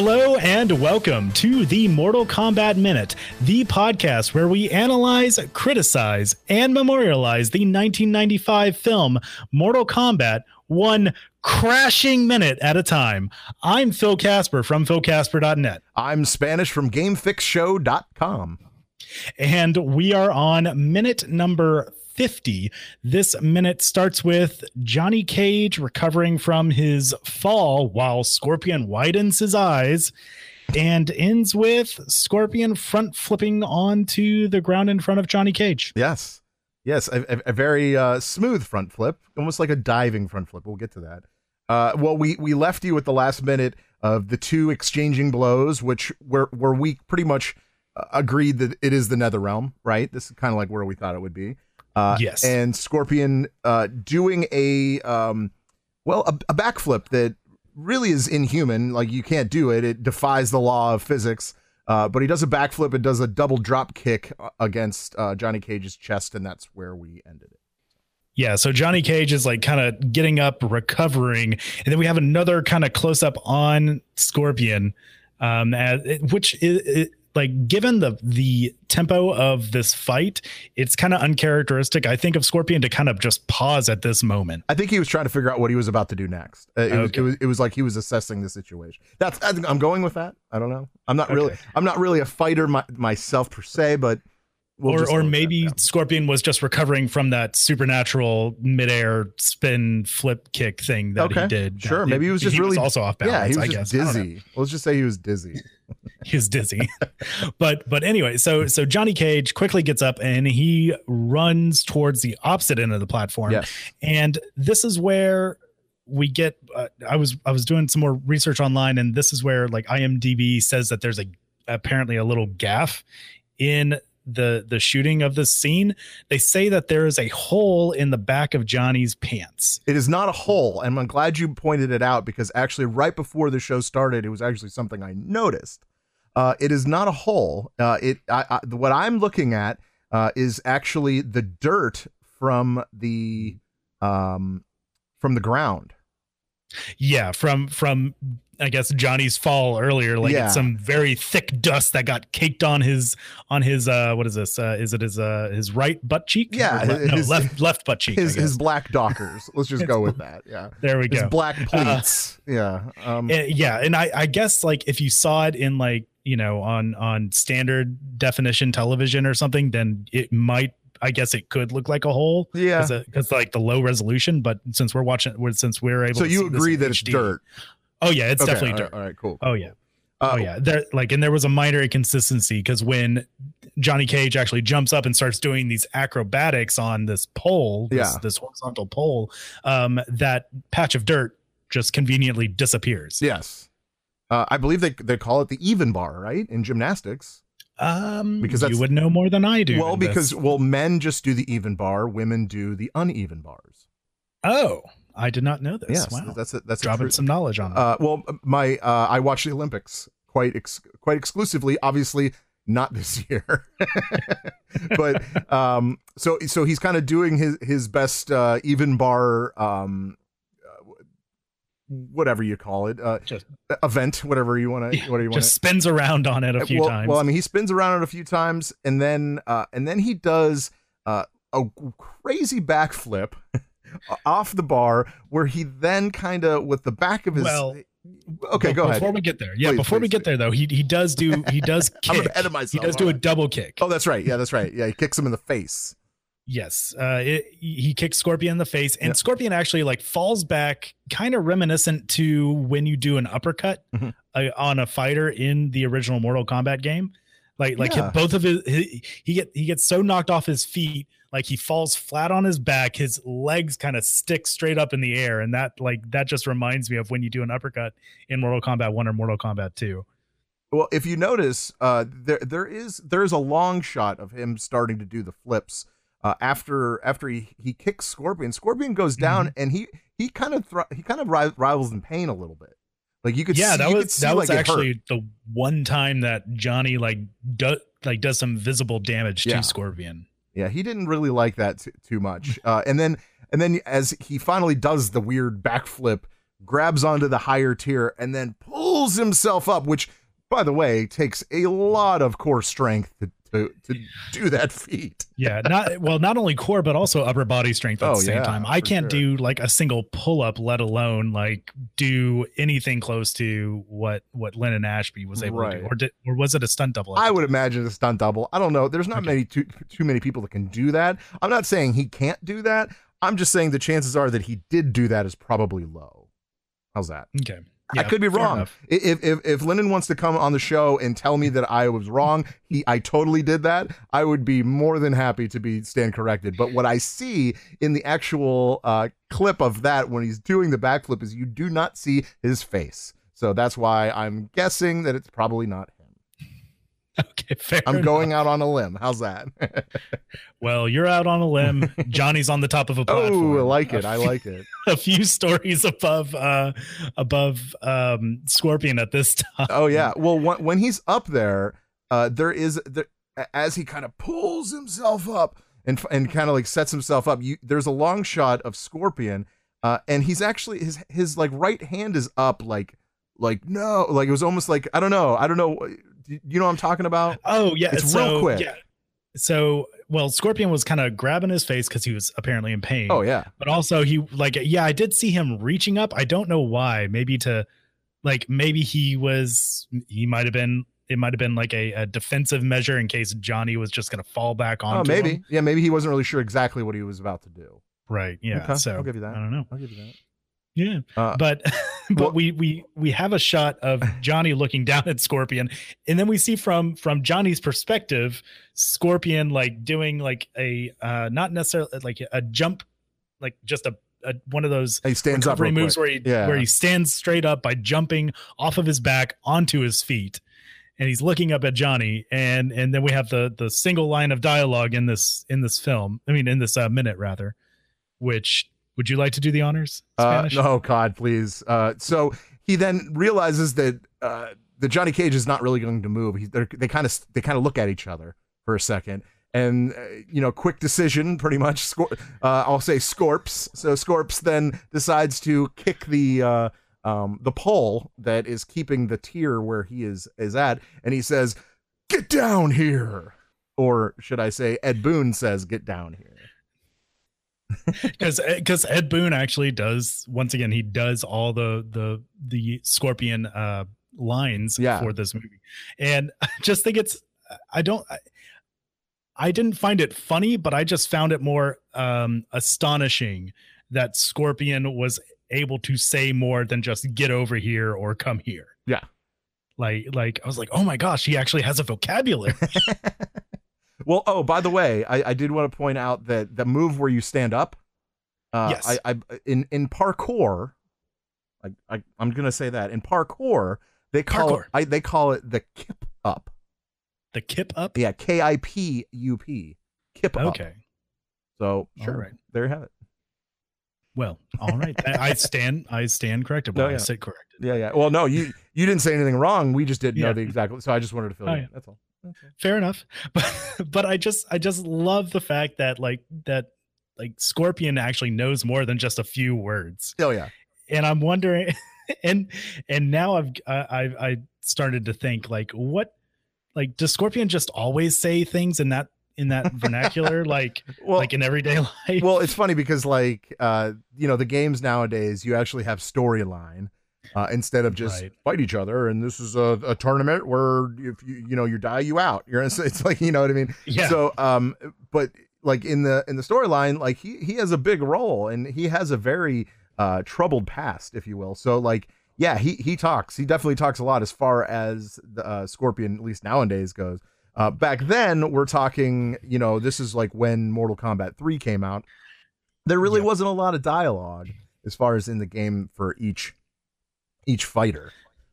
Hello and welcome to the Mortal Kombat Minute, the podcast where we analyze, criticize, and memorialize the 1995 film Mortal Kombat one crashing minute at a time. I'm Phil Casper from philcasper.net. I'm Spanish from GameFixShow.com. And we are on minute number 50. This minute starts with Johnny Cage recovering from his fall while Scorpion widens his eyes and ends with Scorpion front flipping onto the ground in front of Johnny Cage. Yes. Yes, a, a, a very uh, smooth front flip, almost like a diving front flip. We'll get to that. Uh, well, we we left you with the last minute of the two exchanging blows, which were where we pretty much uh, agreed that it is the Nether Realm, right? This is kind of like where we thought it would be. Uh, yes. And Scorpion uh, doing a um, well a, a backflip that really is inhuman. Like you can't do it. It defies the law of physics. Uh, but he does a backflip and does a double drop kick uh, against uh, Johnny Cage's chest, and that's where we ended it. Yeah, so Johnny Cage is like kind of getting up, recovering, and then we have another kind of close up on Scorpion, um, as, which is, like given the the tempo of this fight, it's kind of uncharacteristic. I think of Scorpion to kind of just pause at this moment. I think he was trying to figure out what he was about to do next. Uh, it, okay. was, it, was, it was like he was assessing the situation. That's I'm going with that. I don't know. I'm not really I'm not really a fighter my, myself per se, but We'll or or maybe. Scorpion was just recovering from that supernatural midair spin flip kick thing that okay. he did. Sure, maybe he was just he really was also off balance. Yeah, he was I just guess. dizzy. Let's just say he was dizzy. Was dizzy, but but anyway, so so Johnny Cage quickly gets up and he runs towards the opposite end of the platform. Yes. and this is where we get. Uh, I was I was doing some more research online, and this is where like IMDb says that there's a apparently a little gaff in the the shooting of this scene, they say that there is a hole in the back of Johnny's pants. It is not a hole, and I'm glad you pointed it out because actually, right before the show started, it was actually something I noticed. Uh, it is not a hole. Uh, it I, I, what I'm looking at uh, is actually the dirt from the um, from the ground. Yeah, from from I guess Johnny's fall earlier, like yeah. some very thick dust that got caked on his on his uh what is this? Uh is it his uh his right butt cheek? Yeah, le- no, left left butt cheek. His his black dockers. Let's just go with that. Yeah. There we go. his black uh, pleats. Uh, yeah. Um and, yeah, and I I guess like if you saw it in like, you know, on on standard definition television or something, then it might I guess it could look like a hole. Yeah, because like the low resolution. But since we're watching, since we're able, so you agree that it's dirt. Oh yeah, it's okay, definitely all dirt. All right, cool. Oh yeah. Uh, oh yeah, there like and there was a minor inconsistency because when Johnny Cage actually jumps up and starts doing these acrobatics on this pole, this, yeah. this horizontal pole, um, that patch of dirt just conveniently disappears. Yes, uh, I believe they they call it the even bar, right, in gymnastics. Um, because you would know more than I do. Well, because well, men just do the even bar, women do the uneven bars. Oh, I did not know this. Yes, wow. that's a, that's dropping some knowledge on it. Uh, well, my uh, I watch the Olympics quite ex- quite exclusively. Obviously, not this year, but um, so so he's kind of doing his his best uh, even bar um, whatever you call it, uh, just, event, whatever you want to, whatever you want. Just spins around on it a few well, times. Well, I mean, he spins around it a few times, and then uh, and then he does uh, a crazy backflip off the bar where he then kind of with the back of his well okay go before ahead before we get there yeah please, before please, we get there though he he does do he does kick I'm ahead of myself. he does do a double kick oh that's right yeah that's right yeah he kicks him in the face yes uh it, he kicks scorpion in the face and scorpion actually like falls back kind of reminiscent to when you do an uppercut mm-hmm. uh, on a fighter in the original mortal kombat game like like Yeah. both of his he, he get he gets so knocked off his feet like he falls flat on his back his legs kind of stick straight up in the air and that like that just reminds me of when you do an uppercut in mortal kombat 1 or mortal kombat 2 well if you notice uh there there is there is a long shot of him starting to do the flips uh after after he he kicks scorpion scorpion goes down and he he kind of he kind of rivals in pain a little bit like you could yeah see, that was that was like, actually the one time that johnny like do, like does some visible damage Yeah. to scorpion Yeah, he didn't really like that t- too much. Uh, and then and then as he finally does the weird backflip grabs onto the higher tier, and then pulls himself up, which, by the way, takes a lot of core strength to, to, to do that feat. yeah, not well, not only core but also upper body strength at Oh, the same yeah, time. I can't sure. do like a single pull up, let alone like do anything close to what what Linden Ashby was able to do, or did, or was it a stunt double? I would imagine a stunt double. I don't know. There's not Okay. many too too many people that can do that. I'm not saying he can't do that. I'm just saying the chances are that he did do that is probably low. How's that? Okay, I could be wrong. If if if Linden wants to come on the show and tell me that I was wrong, he I totally did that. I would be more than happy to be stand corrected. But what I see in the actual uh, clip of that when he's doing the backflip is you do not see his face. So that's why I'm guessing that it's probably not him. Okay, fair. I'm enough. going out on a limb. How's that? Well, you're out on a limb. Johnny's on the top of a platform. oh, I like it. I like it. a few stories above uh above um scorpion at this time Oh yeah. Well, when, when he's up there, uh, there is there, as he kind of pulls himself up and and kind of like sets himself up. You there's a long shot of Scorpion, uh, and he's actually his his like right hand is up, like like no, like it was almost like I don't know, I don't know. You know what I'm talking about? oh yeah It's so, real quick. yeah so well scorpion was kind of grabbing his face because he was apparently in pain Oh yeah. but also he like yeah i did see him reaching up i don't know why maybe to like maybe he was he might have been it might have been like a, a defensive measure in case johnny was just gonna fall back on Oh maybe. Yeah, maybe he wasn't really sure exactly what he was about to do. right yeah Okay, so I'll give you that. i don't know I'll give you that. Yeah, Uh, but but well- we we we have a shot of Johnny looking down at Scorpion, and then we see from from Johnny's perspective, Scorpion like doing like a uh not necessarily like a jump, like just a, a one of those He stands up. moves quick. where he Yeah. where he stands straight up by jumping off of his back onto his feet. And he's looking up at Johnny, and and then we have the the single line of dialogue in this in this film. I mean, in this uh, minute rather. Which would you like to do the honors? Uh, Spanish? no, God, please. Uh, so he then realizes that uh, the Johnny Cage is not really going to move. He, they kind of they kind of look at each other for a second, and uh, you know, quick decision, pretty much. Scor- uh, I'll say Scorps. So Scorps then decides to kick the uh, um, the pole that is keeping the tier where he is is at, and he says, "Get down here," or should I say, Ed Boon says, "Get down here." because because Ed Boon actually does once again he does all the the the Scorpion uh lines Yeah. for this movie, and I just think it's I don't I, I didn't find it funny, but I just found it more um astonishing that Scorpion was able to say more than just get over here or come here. Yeah. Like like I was like, oh my gosh, he actually has a vocabulary. Well, oh, by the way, I, I did want to point out that the move where you stand up, uh, Yes. I, I in in parkour, I, I I'm gonna say that in parkour they call Parkour. it I, they call it the kip up. the kip up. Yeah, K I P U P, kip up. Okay. So sure, right. there you have it. Well, all right. I stand I stand corrected. No, but I yeah. sit corrected. Yeah, yeah. Well, no, you you didn't say anything wrong. We just didn't know the exact. So I just wanted to fill Oh, you yeah. in. That's all. All. fair enough but but i just i just love the fact that like that like scorpion actually knows more than just a few words Oh yeah. and i'm wondering and and now i've i i I started to think like what like does scorpion just always say things in that in that vernacular like Well, like in everyday life well, it's funny because like uh, you know, the games nowadays you actually have storyline uh, instead of just Right. fight each other. And this is a, a tournament where if you you know you die, you out. You're it's, it's like you know what I mean. yeah So um, but like in the in the storyline, like he he has a big role and he has a very uh troubled past, if you will. So like. Yeah, he he talks. He definitely talks a lot as far as the uh, Scorpion, at least nowadays, goes. Uh, back then, we're talking, you know, this is like when Mortal Kombat 3 came out. There really Yep. wasn't a lot of dialogue as far as in the game for each each fighter.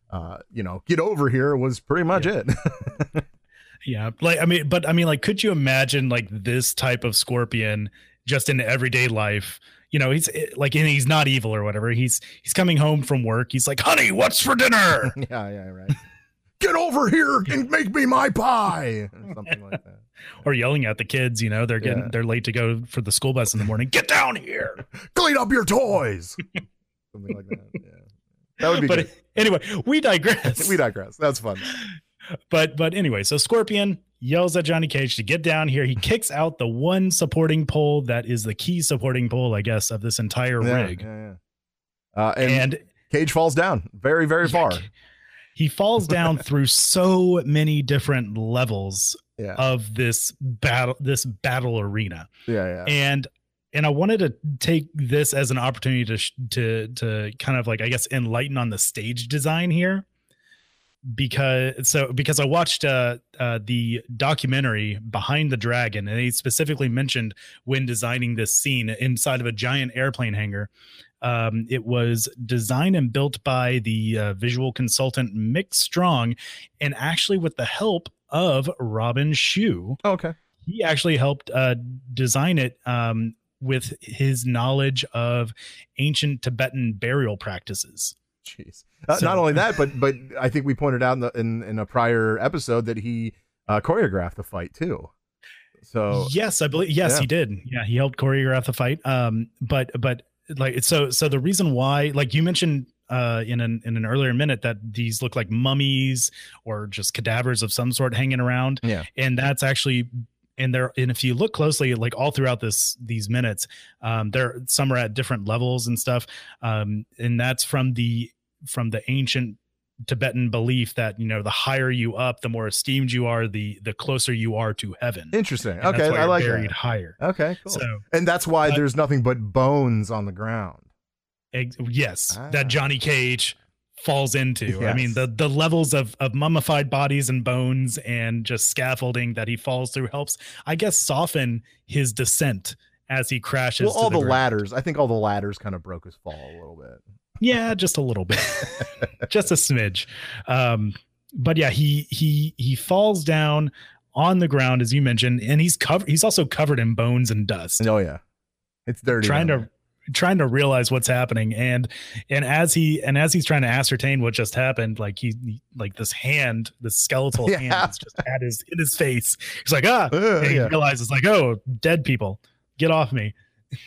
Uh, you know, get over here was pretty much Yeah. it. Yeah, like I mean, but I mean, like, could you imagine like this type of scorpion just in everyday life? You know, he's eh, like, and he's not evil or whatever. He's he's coming home from work. He's like, "Honey, what's for dinner?" yeah, yeah, right. get over here and make me my pie. Or something like that. or yelling at the kids. You know, they're getting Yeah. they're late to go for the school bus in the morning. Get down here! Clean up your toys. something like that. Yeah. That would be but good. anyway, we digress. we digress. That's fun. but but anyway, so Scorpion yells at Johnny Cage to get down here. He kicks out the one supporting pole that is the key supporting pole, I guess, of this entire Yeah, rig. yeah, yeah. Uh, and, And Cage falls down very, very far. he falls down through so many different levels of this battle this battle arena. yeah, yeah. and and I wanted to take this as an opportunity to to to kind of like I guess enlighten on the stage design here. Because so because I watched uh, uh the documentary Behind the Dragon and they specifically mentioned when designing this scene inside of a giant airplane hangar. Um, it was designed and built by the uh, visual consultant Mick Strong and actually with the help of Robin Shou Oh, okay. he actually helped uh, design it um, with his knowledge of ancient Tibetan burial practices. Jeez. Uh, So- not only that, but but I think we pointed out in the, in, in a prior episode that he uh, choreographed the fight too. So yes, I believe. Yes, Yeah. he did. Yeah, he helped choreograph the fight. Um, but but like so so the reason why, like you mentioned uh in an in an earlier minute that these look like mummies or just cadavers of some sort hanging around yeah, and that's actually and there and if you look closely like all throughout this these minutes um there some are at different levels and stuff um and that's from the from the ancient tibetan belief that you know the higher you up the more esteemed you are the the closer you are to heaven interesting. And okay, I like buried that. higher Okay, cool. so and that's why Uh, there's nothing but bones on the ground. ex- yes Ah. that johnny cage falls into i mean the the levels of of mummified bodies and bones and just scaffolding that he falls through helps i guess soften his descent as he crashes Well, all the, ground. ladders. I think all the ladders kind of broke his fall a little bit. yeah just a little bit just a smidge um but yeah he he he falls down on the ground as you mentioned and he's covered he's also covered in bones and dust Oh yeah, it's dirty. trying down to trying to realize what's happening and and as he and as he's trying to ascertain what just happened like he like this hand this skeletal Yeah. hand is just at his in his face he's like ah. Uh, and he yeah. realizes like oh dead people get off me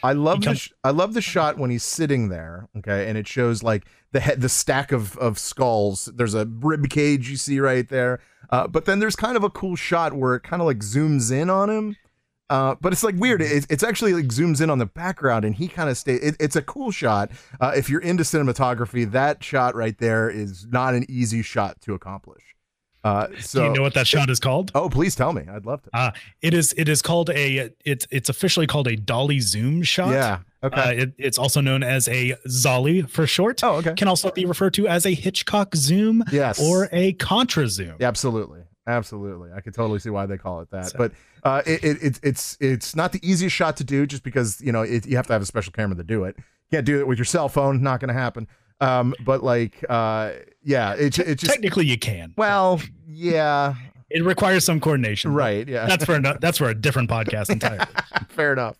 I love He the sh- I love the shot when he's sitting there, okay, and it shows like the head, the stack of of skulls. There's a rib cage you see right there, uh, but then there's kind of a cool shot where it kind of like zooms in on him. Uh, but it's like weird. It, it's actually like zooms in on the background, and he kind of stay. It, it's a cool shot. Uh, if you're into cinematography, that shot right there is not an easy shot to accomplish. Uh, so, do you know what that shot is called oh, please tell me. I'd love to. it is it is called a it's it's officially called a dolly zoom shot yeah. Okay. uh, it, it's also known as a zolly for short oh, okay. can also be referred to as a hitchcock zoom Yes. or a contra zoom Yeah, absolutely, absolutely. I could totally see why they call it that. So- But uh, it, it, it's it's it's not the easiest shot to do, just because you know it, you have to have a special camera to do it. You Can't do it with your cell phone. Not going to happen. Um, but like, uh, yeah, it it just technically you can well, yeah, it requires some coordination right, yeah, that's for ano- that's for a different podcast entirely fair enough.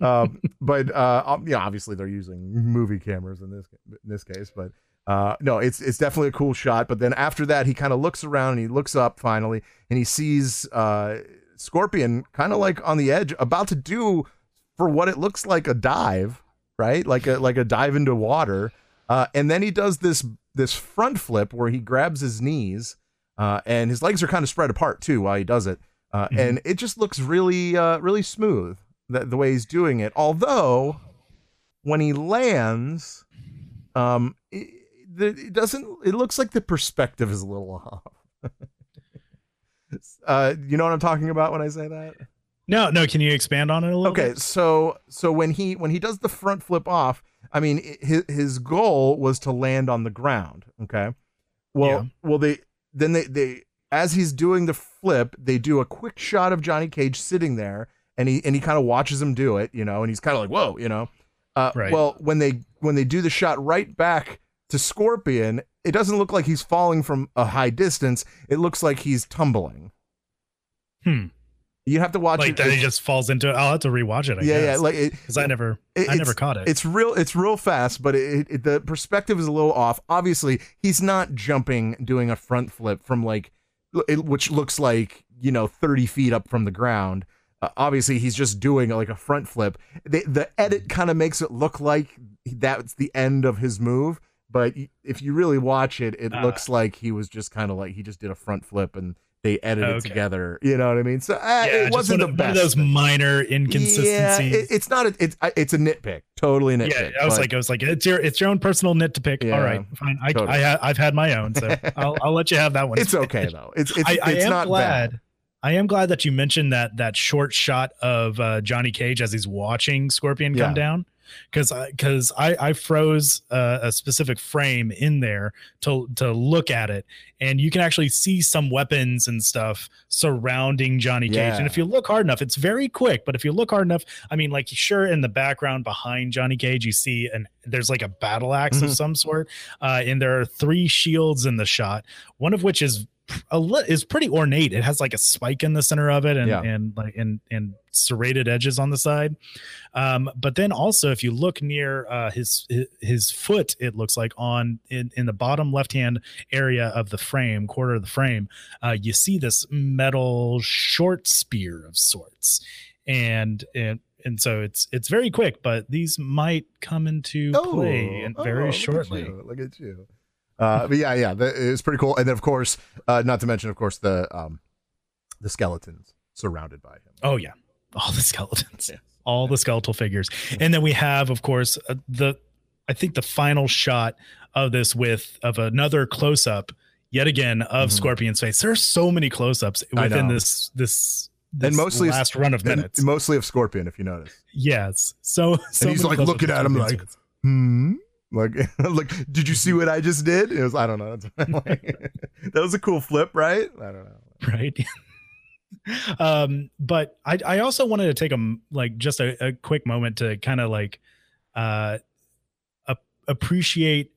Um, but uh, yeah, obviously they're using movie cameras in this in this case, but. Uh, no, it's it's definitely a cool shot. But then after that, he kind of looks around and he looks up finally, and he sees uh, Scorpion kind of like on the edge, about to do for what it looks like a dive, right? Like a like a dive into water. Uh, and then he does this this front flip where he grabs his knees, uh, and his legs are kind of spread apart too while he does it. Uh, Mhm. And it just looks really uh, really smooth the, the way he's doing it. Although when he lands, um, it, the, it doesn't. It looks like the perspective is a little off. uh, you know what I'm talking about when I say that? no no can you expand on it a little Okay, bit? so so when he when he does the front flip off, I mean his his goal was to land on the ground. Okay, well Yeah. well they then they they as he's doing the flip, they do a quick shot of Johnny Cage sitting there, and he and he kind of watches him do it, you know, and he's kind of like whoa, you know. Uh, Right. Well, when they when they do the shot right back to Scorpion, it doesn't look like he's falling from a high distance. It looks like he's tumbling. Hmm. You have to watch like it. that he just falls into it i'll have to rewatch it I yeah, yeah, like because i never i never caught it it's real it's real fast but it, it the perspective is a little off obviously he's not jumping doing a front flip from like it, which looks like you know 30 feet up from the ground uh, obviously he's just doing like a front flip the, the edit kind of makes it look like that's the end of his move but if you really watch it, it Uh. looks like he was just kind of like he just did a front flip and they edited Okay. together. You know what I mean? So uh, Yeah, it wasn't one the best. one of those thing. minor Yeah, inconsistencies. it, it's not. A, it's it's a nitpick. Totally nitpick. yeah, I was but- like, I was like, it's your it's your own personal nit to pick. Yeah, All right, fine. I, totally. I ha- I've had my own, so I'll I'll let you have that one. it's okay though. It's it's I, I am not glad. bad. I am glad that you mentioned that that short shot of uh, Johnny Cage as he's watching Scorpion come down, because because I, I froze uh, a specific frame in there to to look at it, and you can actually see some weapons and stuff surrounding Johnny Cage. Yeah. And if you look hard enough, it's very quick. But if you look hard enough, I mean, like sure, in the background behind Johnny Cage, you see an there's like a battle ax of Mhm. some sort, uh, and there are three shields in the shot, one of which is a li- is pretty ornate. It has like a spike in the center of it and Yeah. and like and and serrated edges on the side. Um, but then also if you look near uh, his, his his foot, it looks like on in in the bottom left hand area of the frame, quarter of the frame, uh, you see this metal short spear of sorts, and and. And so it's it's very quick, but these might come into play in oh, very look at shortly. you, Look at you. Uh, but yeah, yeah, that is pretty cool. And then of course, uh, not to mention, of course, the um, the skeletons surrounded by him. Oh yeah, all the skeletons, Yeah. all the skeletal figures, and then we have, of course, uh, the I think the final shot of this with of another close up yet again of Mhm. Scorpion's face. There are so many close ups within this this. This And mostly- last run of minutes. mostly of Scorpion, if you notice. yes, so, so he's, like, looking at him like. Hmm. Like, like, did you see what I just did? It was, I don't know. that was a cool flip, right? I don't know. right um but i i also wanted to take a like just a, a quick moment to kind of like uh ap- appreciate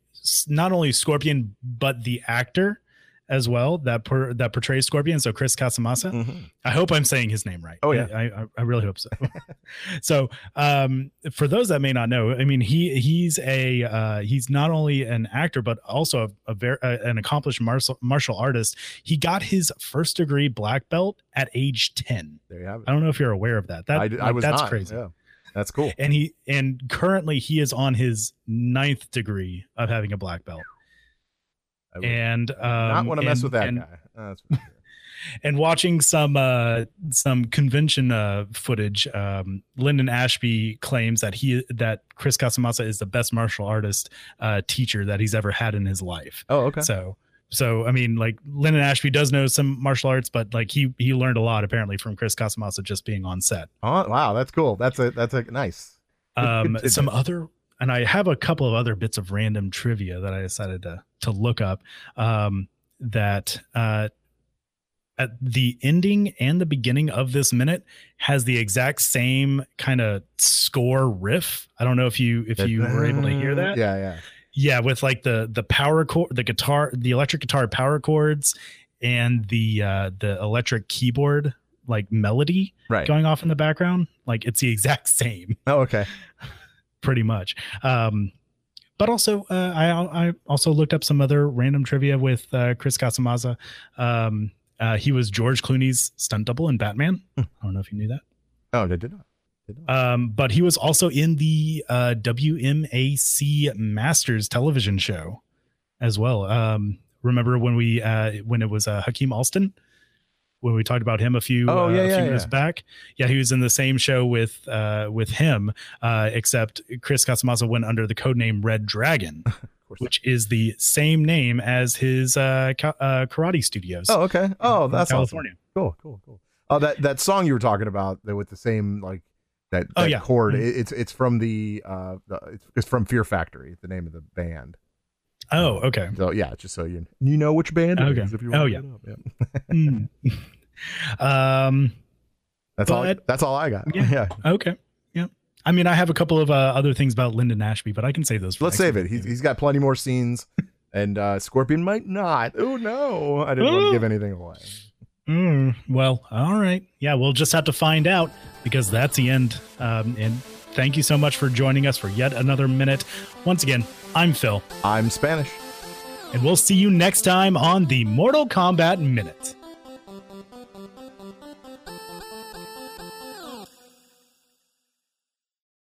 not only scorpion but the actor as well that per, that portrays scorpion so chris casamassa Mhm. I hope I'm saying his name right. Oh, yeah. I I, I really hope so. so, um, for those that may not know, I mean he he's a uh, he's not only an actor but also a, a very uh, an accomplished martial martial artist. He got his first degree black belt at age ten. There you have it. I don't know if you're aware of that. That I, did- I was that's not. crazy. Yeah. That's cool. And he and currently he is on his ninth degree of having a black belt. Would And um, not want to mess and- with that and- guy. Sure. and watching some uh some convention uh footage um linden ashby claims that he that chris casamassa is the best martial artist uh teacher that he's ever had in his life Oh, okay. so so i mean like linden ashby does know some martial arts but like he he learned a lot apparently from chris casamassa just being on set Oh, wow, that's cool. That's a that's a nice. Um some other and i have a couple of other bits of random trivia that i decided to to look up um that uh at the ending and the beginning of this minute has the exact same kind of score riff i don't know if you if you were able to hear that Yeah, yeah. yeah with like the the power chord the guitar the electric guitar power chords and the uh the electric keyboard like melody Right. going off in the background like it's the exact same Oh, okay. pretty much. Um, but also, uh, I I also looked up some other random trivia with uh, Chris Casamassa. Um, uh, he was George Clooney's stunt double in Batman. Hmm. I don't know if you knew that. Oh, they did not. Did not. Um, but he was also in the uh, WMAC Masters television show as well. Um, remember when we uh, when it was uh, Hakeem Alston? When we talked about him a few, Oh, uh, yeah, a few yeah, minutes yeah. back, yeah, he was in the same show with uh, with him, uh, except Chris Casamassa went under the code name Red Dragon, which is the same name as his uh, ka- uh, karate studios. oh, okay. Oh, that's California. Awesome. Cool, cool, cool. Oh, that that song you were talking about that with the same like that, Oh, yeah. chord. Mhm. it- it's it's from the uh the, it's, it's from Fear Factory, the name of the band. Oh, okay. So yeah, just so you you know which band it Okay. is if you Oh, yeah. yeah. Mm. um. That's all. But- That's all I got. Yeah. Yeah. Okay. Yeah. I mean, I have a couple of uh, other things about Linden Ashby, but I can save those. Let's save it. He's, he's got plenty more scenes, and uh Scorpion might not. Oh no, I didn't want to give anything away. Mm, well, all right. Yeah, we'll just have to find out because that's the end. Um, and thank you so much for joining us for yet another minute. Once again, I'm Phil, I'm Spanish. and we'll see you next time on the Mortal Kombat Minute.